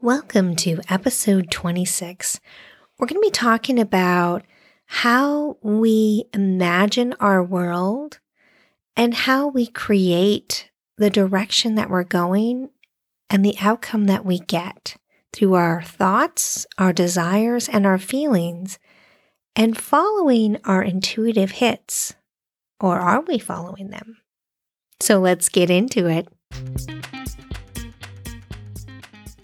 Welcome to episode 26. We're going to be talking about how we imagine our world and how we create the direction that we're going and the outcome that we get through our thoughts, our desires, and our feelings, and following our intuitive hits. Or are we following them? So let's get into it.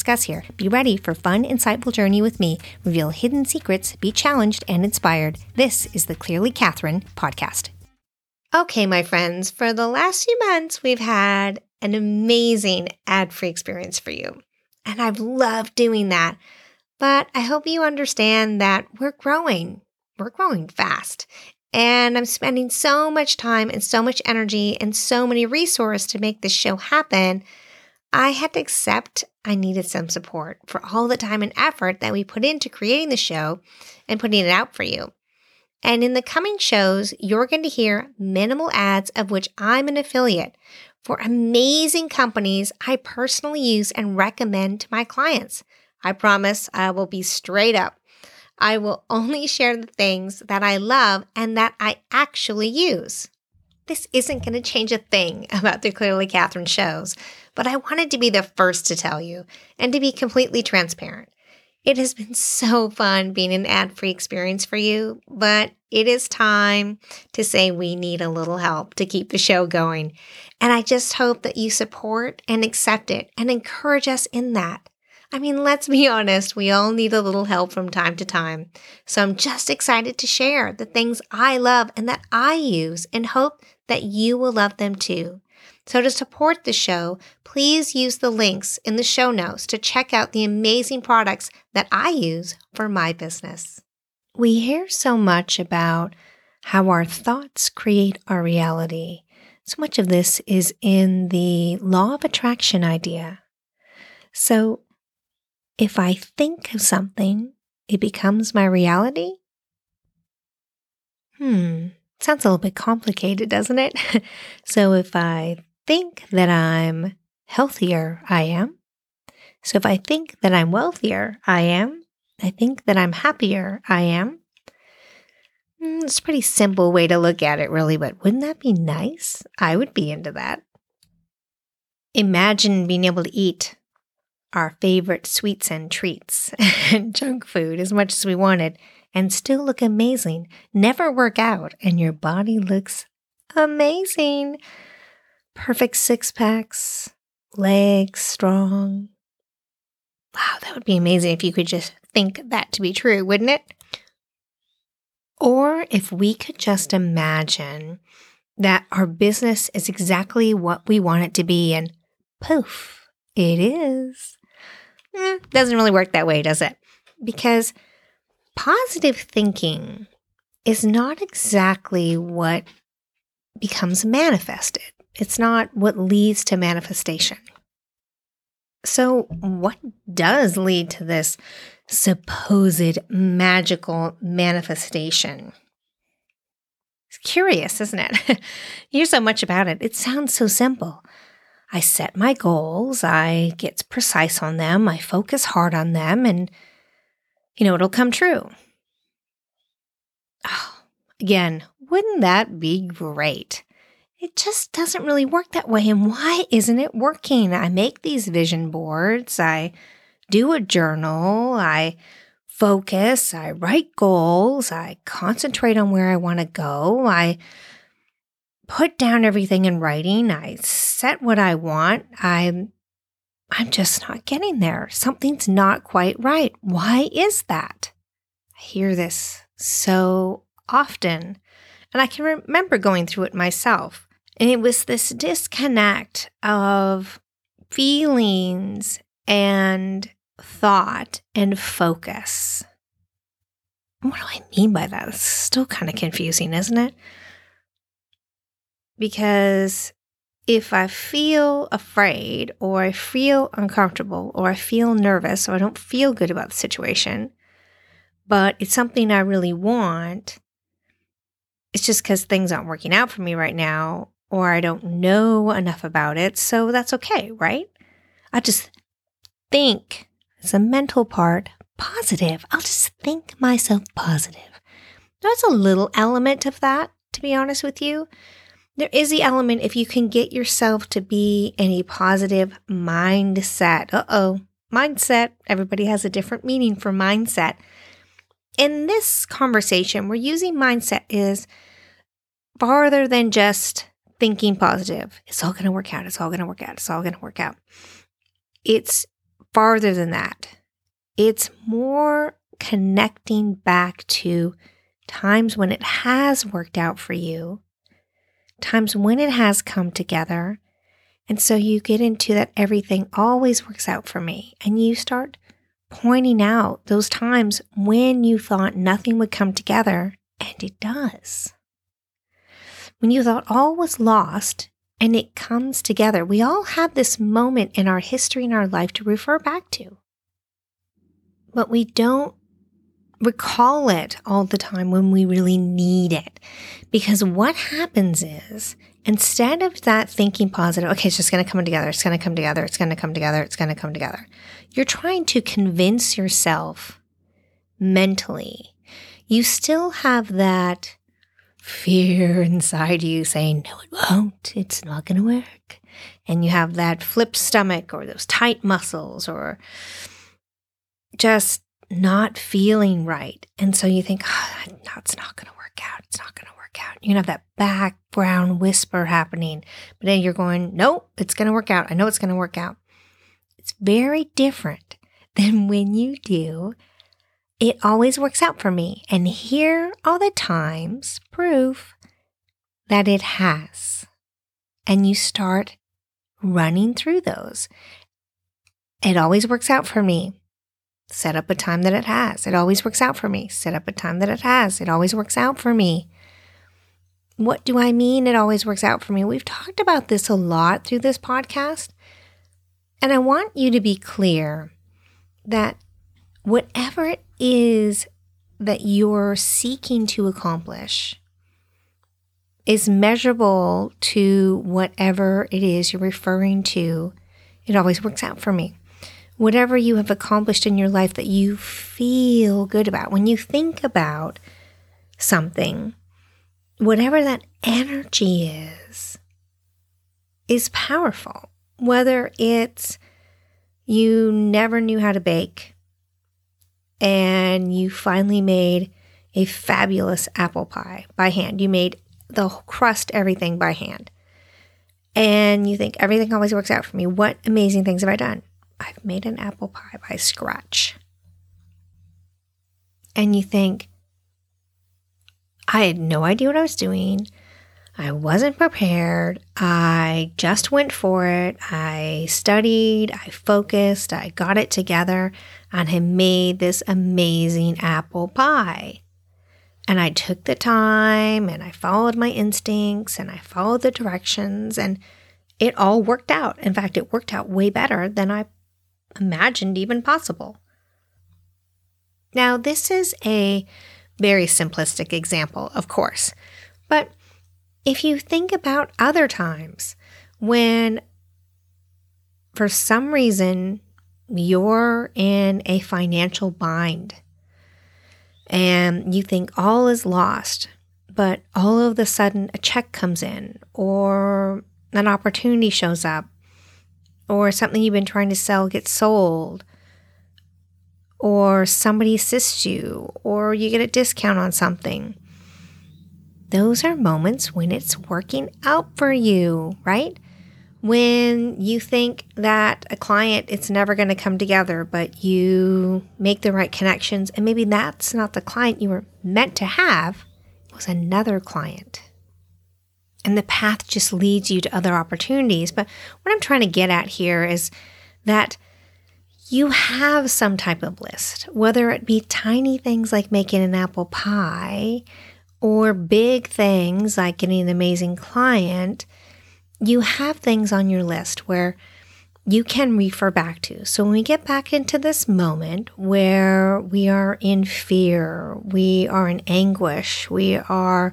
discuss here. Be ready for fun, insightful journey with me. Reveal hidden secrets, be challenged and inspired. This is the Clearly Catherine podcast. Okay, my friends, for the last few months, we've had an amazing ad free experience for you. And I've loved doing that. But I hope you understand that we're growing. We're growing fast. And I'm spending so much time and so much energy and so many resources to make this show happen I had to accept I needed some support for all the time and effort that we put into creating the show and putting it out for you. And in the coming shows, you're going to hear minimal ads of which I'm an affiliate for amazing companies I personally use and recommend to my clients. I promise I will be straight up. I will only share the things that I love and that I actually use. This isn't going to change a thing about the Clearly Catherine shows but I wanted to be the first to tell you and to be completely transparent. It has been so fun being an ad free experience for you, but it is time to say we need a little help to keep the show going. And I just hope that you support and accept it and encourage us in that. I mean, let's be honest, we all need a little help from time to time. So I'm just excited to share the things I love and that I use and hope that you will love them too. So, to support the show, please use the links in the show notes to check out the amazing products that I use for my business. We hear so much about how our thoughts create our reality. So much of this is in the law of attraction idea. So, if I think of something, it becomes my reality? Hmm, sounds a little bit complicated, doesn't it? so, if I think that I'm healthier, I am. So if I think that I'm wealthier, I am. I think that I'm happier, I am. Mm, it's a pretty simple way to look at it, really, but wouldn't that be nice? I would be into that. Imagine being able to eat our favorite sweets and treats and junk food as much as we wanted and still look amazing, never work out, and your body looks amazing perfect six packs, legs strong. Wow, that would be amazing if you could just think that to be true, wouldn't it? Or if we could just imagine that our business is exactly what we want it to be, and poof, it is. Eh, doesn't really work that way, does it? Because positive thinking is not exactly what becomes manifested. It's not what leads to manifestation. So, what does lead to this supposed magical manifestation? It's curious, isn't it? you hear so much about it. It sounds so simple. I set my goals, I get precise on them, I focus hard on them, and, you know, it'll come true. Oh, again, wouldn't that be great? it just doesn't really work that way. And why isn't it working? I make these vision boards, I do a journal, I focus, I write goals, I concentrate on where I want to go, I put down everything in writing, I set what I want. I'm I'm just not getting there. Something's not quite right. Why is that? I hear this so often. And I can remember going through it myself. And it was this disconnect of feelings and thought and focus. What do I mean by that? It's still kind of confusing, isn't it? Because if I feel afraid or I feel uncomfortable or I feel nervous or I don't feel good about the situation, but it's something I really want, it's just because things aren't working out for me right now or I don't know enough about it. So that's okay, right? I just think it's a mental part positive. I'll just think myself positive. There's a little element of that, to be honest with you. There is the element if you can get yourself to be in a positive mindset. Uh oh, mindset. Everybody has a different meaning for mindset. In this conversation, we're using mindset is farther than just thinking positive. It's all going to work out. It's all going to work out. It's all going to work out. It's farther than that. It's more connecting back to times when it has worked out for you, times when it has come together. And so you get into that everything always works out for me. And you start pointing out those times when you thought nothing would come together, and it does. When you thought all was lost and it comes together, we all have this moment in our history in our life to refer back to but we don't recall it all the time when we really need it. Because what happens is, instead of that thinking positive, okay, it's just going to come together, it's going to come together, it's going to come together, it's going to come together, you're trying to convince yourself mentally. You still have that fear inside you saying, no, it won't, it's not going to work. And you have that flip stomach or those tight muscles or just not feeling right. And so you think, oh, no, it's not going to work out. It's not going to work out. You have that background whisper happening, but then you're going, nope, it's going to work out. I know it's going to work out. It's very different than when you do. It always works out for me. And here are the times proof that it has. And you start running through those. It always works out for me set up a time that it has. It always works out for me. Set up a time that it has. It always works out for me. What do I mean it always works out for me? We've talked about this a lot through this podcast. And I want you to be clear that whatever it is that you're seeking to accomplish is measurable to whatever it is you're referring to. It always works out for me whatever you have accomplished in your life that you feel good about, when you think about something, whatever that energy is, is powerful. Whether it's you never knew how to bake and you finally made a fabulous apple pie by hand. You made the crust, everything by hand. And you think everything always works out for me. What amazing things have I done? I've made an apple pie by scratch. And you think, I had no idea what I was doing. I wasn't prepared. I just went for it. I studied, I focused, I got it together, and I made this amazing apple pie. And I took the time and I followed my instincts and I followed the directions, and it all worked out. In fact, it worked out way better than I imagined even possible. Now, this is a very simplistic example, of course, but if you think about other times when for some reason you're in a financial bind and you think all is lost, but all of a sudden a check comes in or an opportunity shows up or something you've been trying to sell gets sold, or somebody assists you, or you get a discount on something. Those are moments when it's working out for you, right? When you think that a client, it's never going to come together, but you make the right connections, and maybe that's not the client you were meant to have, it was another client and the path just leads you to other opportunities. But what I'm trying to get at here is that you have some type of list, whether it be tiny things like making an apple pie or big things like getting an amazing client, you have things on your list where you can refer back to. So when we get back into this moment where we are in fear, we are in anguish, we are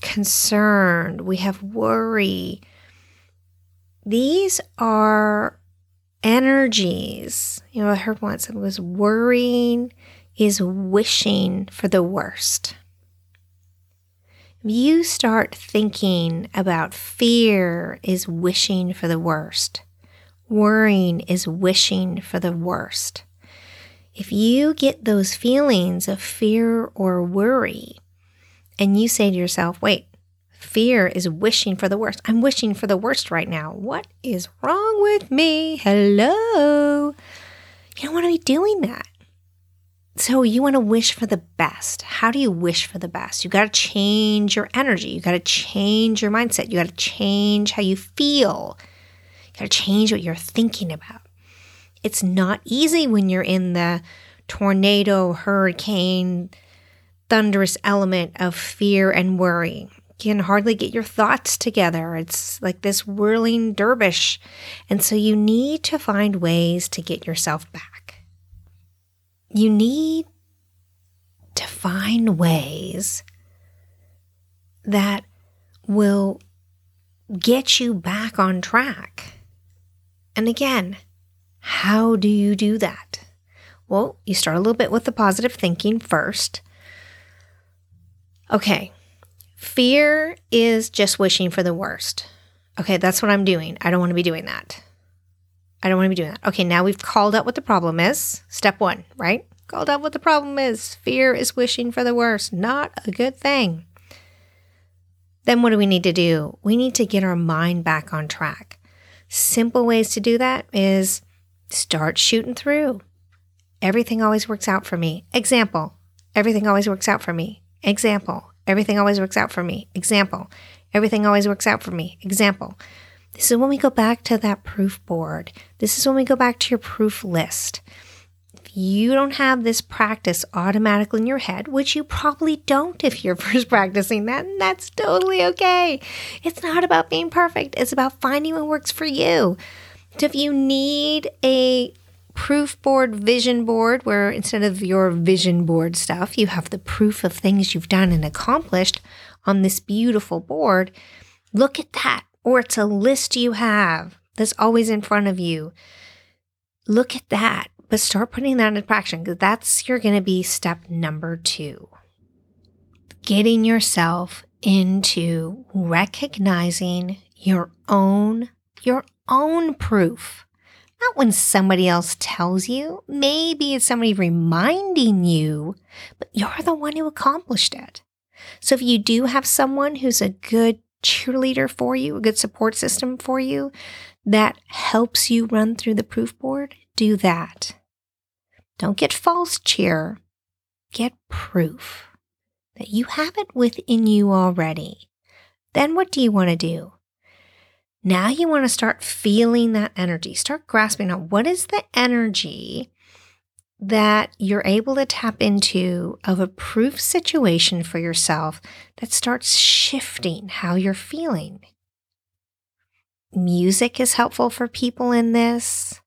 concerned, we have worry, these are energies. You know, I heard once it was worrying is wishing for the worst. If you start thinking about fear is wishing for the worst, worrying is wishing for the worst. If you get those feelings of fear or worry, and you say to yourself, wait, Fear is wishing for the worst. I'm wishing for the worst right now. What is wrong with me? Hello. You don't want to be doing that. So you want to wish for the best. How do you wish for the best? You got to change your energy. You got to change your mindset. You got to change how you feel. You got to change what you're thinking about. It's not easy when you're in the tornado, hurricane, thunderous element of fear and worry You can hardly get your thoughts together. It's like this whirling dervish. And so you need to find ways to get yourself back. You need to find ways that will get you back on track. And again, how do you do that? Well, you start a little bit with the positive thinking first. Okay, Fear is just wishing for the worst. Okay, that's what I'm doing. I don't want to be doing that. I don't want to be doing that. Okay, now we've called out what the problem is. Step one, right? Called out what the problem is. Fear is wishing for the worst. Not a good thing. Then what do we need to do? We need to get our mind back on track. Simple ways to do that is start shooting through. Everything always works out for me. Example. Everything always works out for me. Example. Everything always works out for me. Example. Everything always works out for me. Example. This is when we go back to that proof board. This is when we go back to your proof list. If you don't have this practice automatically in your head, which you probably don't if you're first practicing that, and that's totally okay. It's not about being perfect, it's about finding what works for you. So if you need a proof board, vision board, where instead of your vision board stuff, you have the proof of things you've done and accomplished on this beautiful board. Look at that. Or it's a list you have that's always in front of you. Look at that, but start putting that into action because that's you're going to be step number two. Getting yourself into recognizing your own your own proof not when somebody else tells you. Maybe it's somebody reminding you, but you're the one who accomplished it. So if you do have someone who's a good cheerleader for you, a good support system for you that helps you run through the proof board, do that. Don't get false cheer, get proof that you have it within you already. Then what do you want to do? Now you want to start feeling that energy, start grasping on what is the energy that you're able to tap into of a proof situation for yourself that starts shifting how you're feeling. Music is helpful for people in this,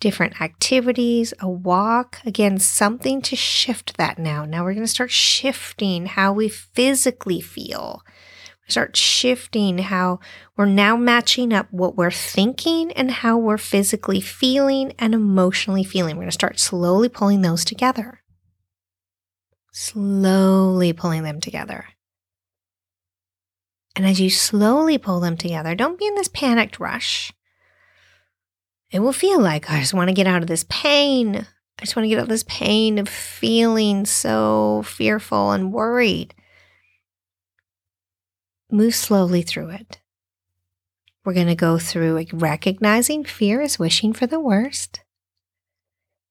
different activities, a walk. Again, something to shift that now. Now we're going to start shifting how we physically feel start shifting how we're now matching up what we're thinking and how we're physically feeling and emotionally feeling. We're going to start slowly pulling those together. Slowly pulling them together. And as you slowly pull them together, don't be in this panicked rush. It will feel like I just want to get out of this pain. I just want to get out of this pain of feeling so fearful and worried move slowly through it. We're going to go through recognizing fear is wishing for the worst.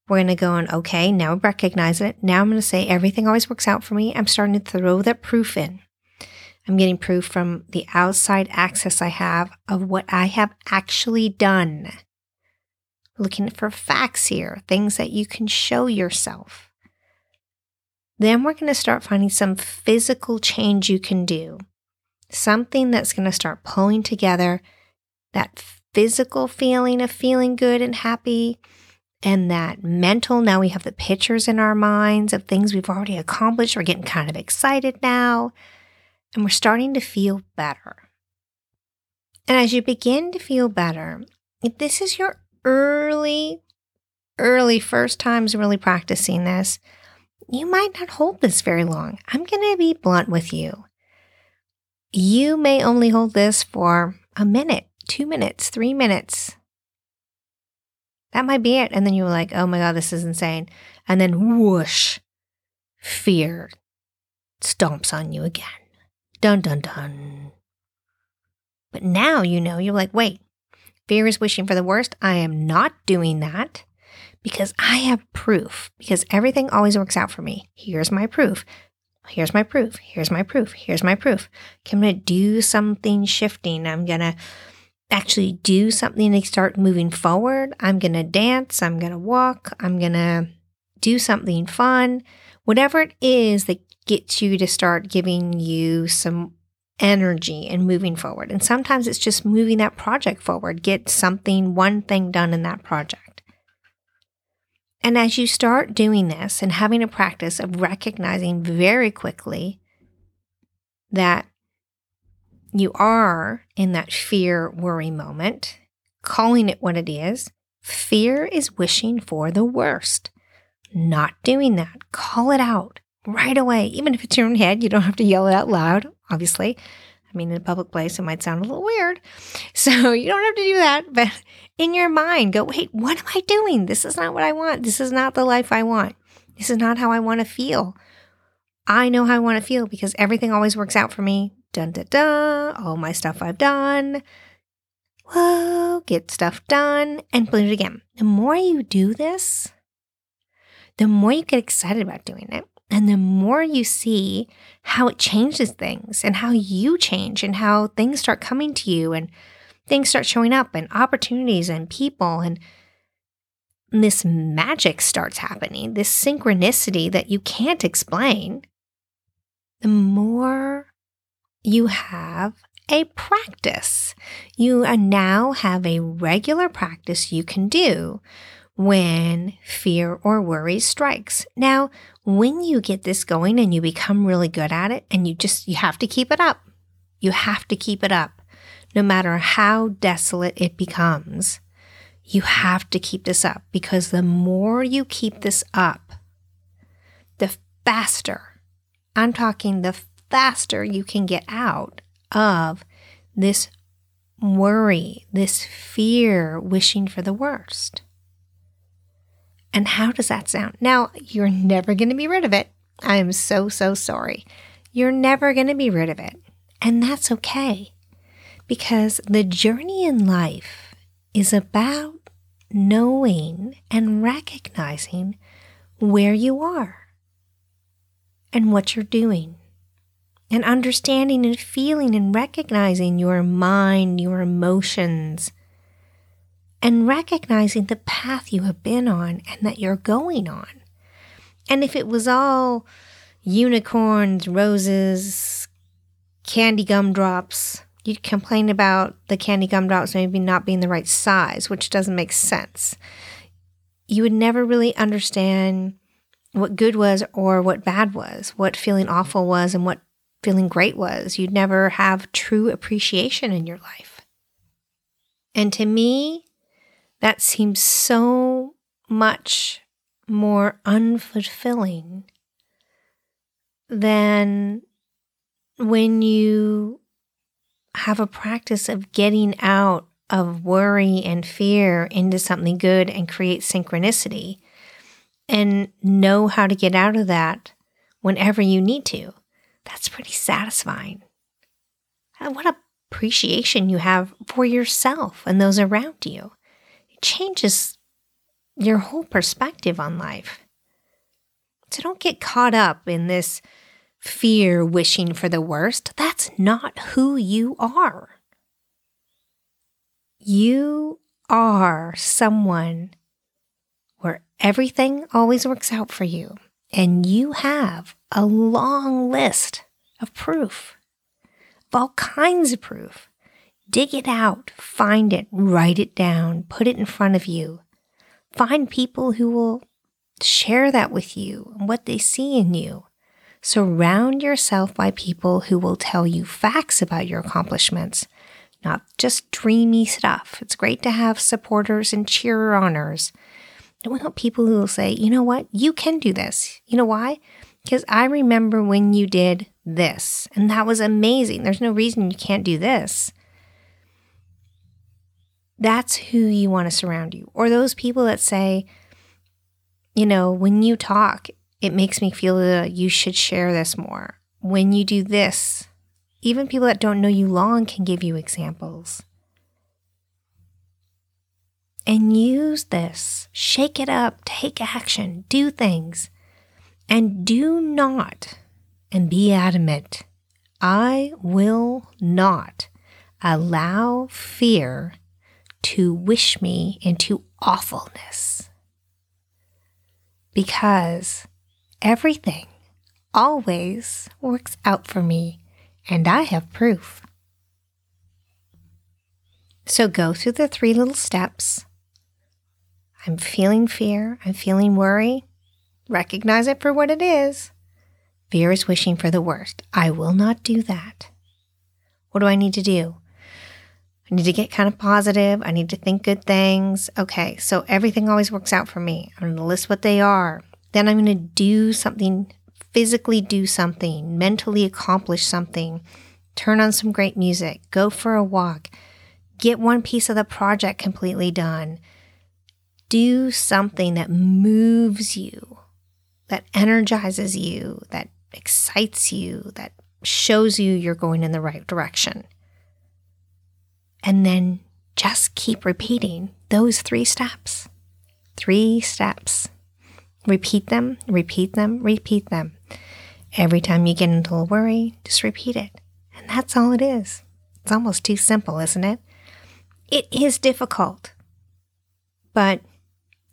We're going to go on, okay, now recognize it. Now I'm going to say everything always works out for me. I'm starting to throw that proof in. I'm getting proof from the outside access I have of what I have actually done. looking for facts here, things that you can show yourself. Then we're going to start finding some physical change you can do, something that's going to start pulling together that physical feeling of feeling good and happy and that mental. Now we have the pictures in our minds of things we've already accomplished. We're getting kind of excited now and we're starting to feel better. And as you begin to feel better, if this is your early, early first times really practicing this, you might not hold this very long. I'm going to be blunt with you. You may only hold this for a minute, two minutes, three minutes. That might be it. And then you're like, oh my God, this is insane. And then whoosh, fear stomps on you again. Dun, dun, dun. But now you know, you're like, wait, fear is wishing for the worst. I am not doing that because I have proof, because everything always works out for me. Here's my proof. Here's my proof. Here's my proof. Here's my proof. Okay, I'm going to do something shifting. I'm going to actually do something to start moving forward. I'm going to dance. I'm going to walk. I'm going to do something fun. Whatever it is that gets you to start giving you some energy and moving forward. And sometimes it's just moving that project forward, get something, one thing done in that project. And as you start doing this and having a practice of recognizing very quickly that you are in that fear worry moment, calling it what it is, fear is wishing for the worst. Not doing that. Call it out right away. Even if it's your own head, you don't have to yell it out loud, obviously. I mean, in a public place, it might sound a little weird. So you don't have to do that. But in your mind, go, wait, what am I doing? This is not what I want. This is not the life I want. This is not how I want to feel. I know how I want to feel because everything always works out for me. Dun dun dun. All my stuff I've done. Whoa, get stuff done and do it again. The more you do this, the more you get excited about doing it. And the more you see how it changes things and how you change and how things start coming to you and things start showing up and opportunities and people and this magic starts happening, this synchronicity that you can't explain, the more you have a practice. You now have a regular practice you can do when fear or worry strikes. Now, when you get this going and you become really good at it and you just you have to keep it up. You have to keep it up. No matter how desolate it becomes, you have to keep this up because the more you keep this up, the faster, I'm talking the faster you can get out of this worry, this fear, wishing for the worst. And how does that sound? Now, you're never going to be rid of it. I am so, so sorry. You're never going to be rid of it. And that's okay because the journey in life is about knowing and recognizing where you are and what you're doing and understanding and feeling and recognizing your mind, your emotions, and recognizing the path you have been on and that you're going on. And if it was all unicorns, roses, candy gumdrops, you'd complain about the candy gumdrops maybe not being the right size, which doesn't make sense. You would never really understand what good was or what bad was, what feeling awful was and what feeling great was. You'd never have true appreciation in your life. And to me, that seems so much more unfulfilling than when you have a practice of getting out of worry and fear into something good and create synchronicity and know how to get out of that whenever you need to. That's pretty satisfying. What appreciation you have for yourself and those around you changes your whole perspective on life. So don't get caught up in this fear wishing for the worst. That's not who you are. You are someone where Everything always works out for you, and you have a long list of proof, of all kinds of proof. Dig it out, find it, write it down, put it in front of you. Find people who will share that with you and what they see in you. Surround yourself by people who will tell you facts about your accomplishments, not just dreamy stuff. It's great to have supporters and cheer honors. I want people who will say, you know what, you can do this. You know why? Because I remember when you did this, and that was amazing. There's no reason you can't do this. That's who you want to surround you. Or those people that say, you know, when you talk, it makes me feel that you should share this more. When you do this, even people that don't know you long can give you examples. And use this. Shake it up, take action, do things. And do not, and be adamant, I will not allow fear to wish me into awfulness. Because everything always works out for me, and I have proof. So go through the three little steps. I'm feeling fear, I'm feeling worry. Recognize it for what it is. Fear is wishing for the worst. I will not do that. What do I need to do? I need to get kind of positive. I need to think good things. Okay, so everything always works out for me. I'm going to list what they are. Then I'm going to do something, physically do something, mentally accomplish something, turn on some great music, go for a walk, get one piece of the project completely done. Do something that moves you, that energizes you, that excites you, that shows you you're going in the right direction. And then just keep repeating those three steps. Three steps. Repeat them, repeat them, repeat them. Every time you get into a worry, just repeat it. And that's all it is. It's almost too simple, isn't it? It is difficult. But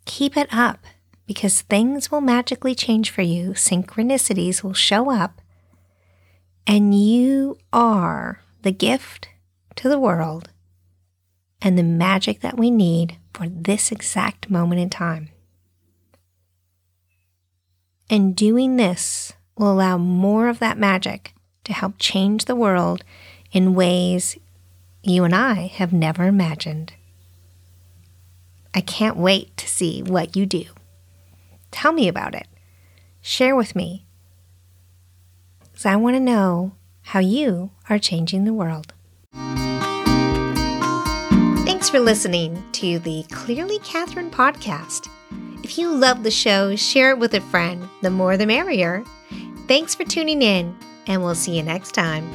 keep it up because things will magically change for you. Synchronicities will show up. And you are the gift to the world and the magic that we need for this exact moment in time. And doing this will allow more of that magic to help change the world in ways you and I have never imagined. I can't wait to see what you do. Tell me about it. Share with me. Because I want to know how you are changing the world. Thanks for listening to the Clearly Catherine podcast. If you love the show, share it with a friend. The more the merrier. Thanks for tuning in, and we'll see you next time.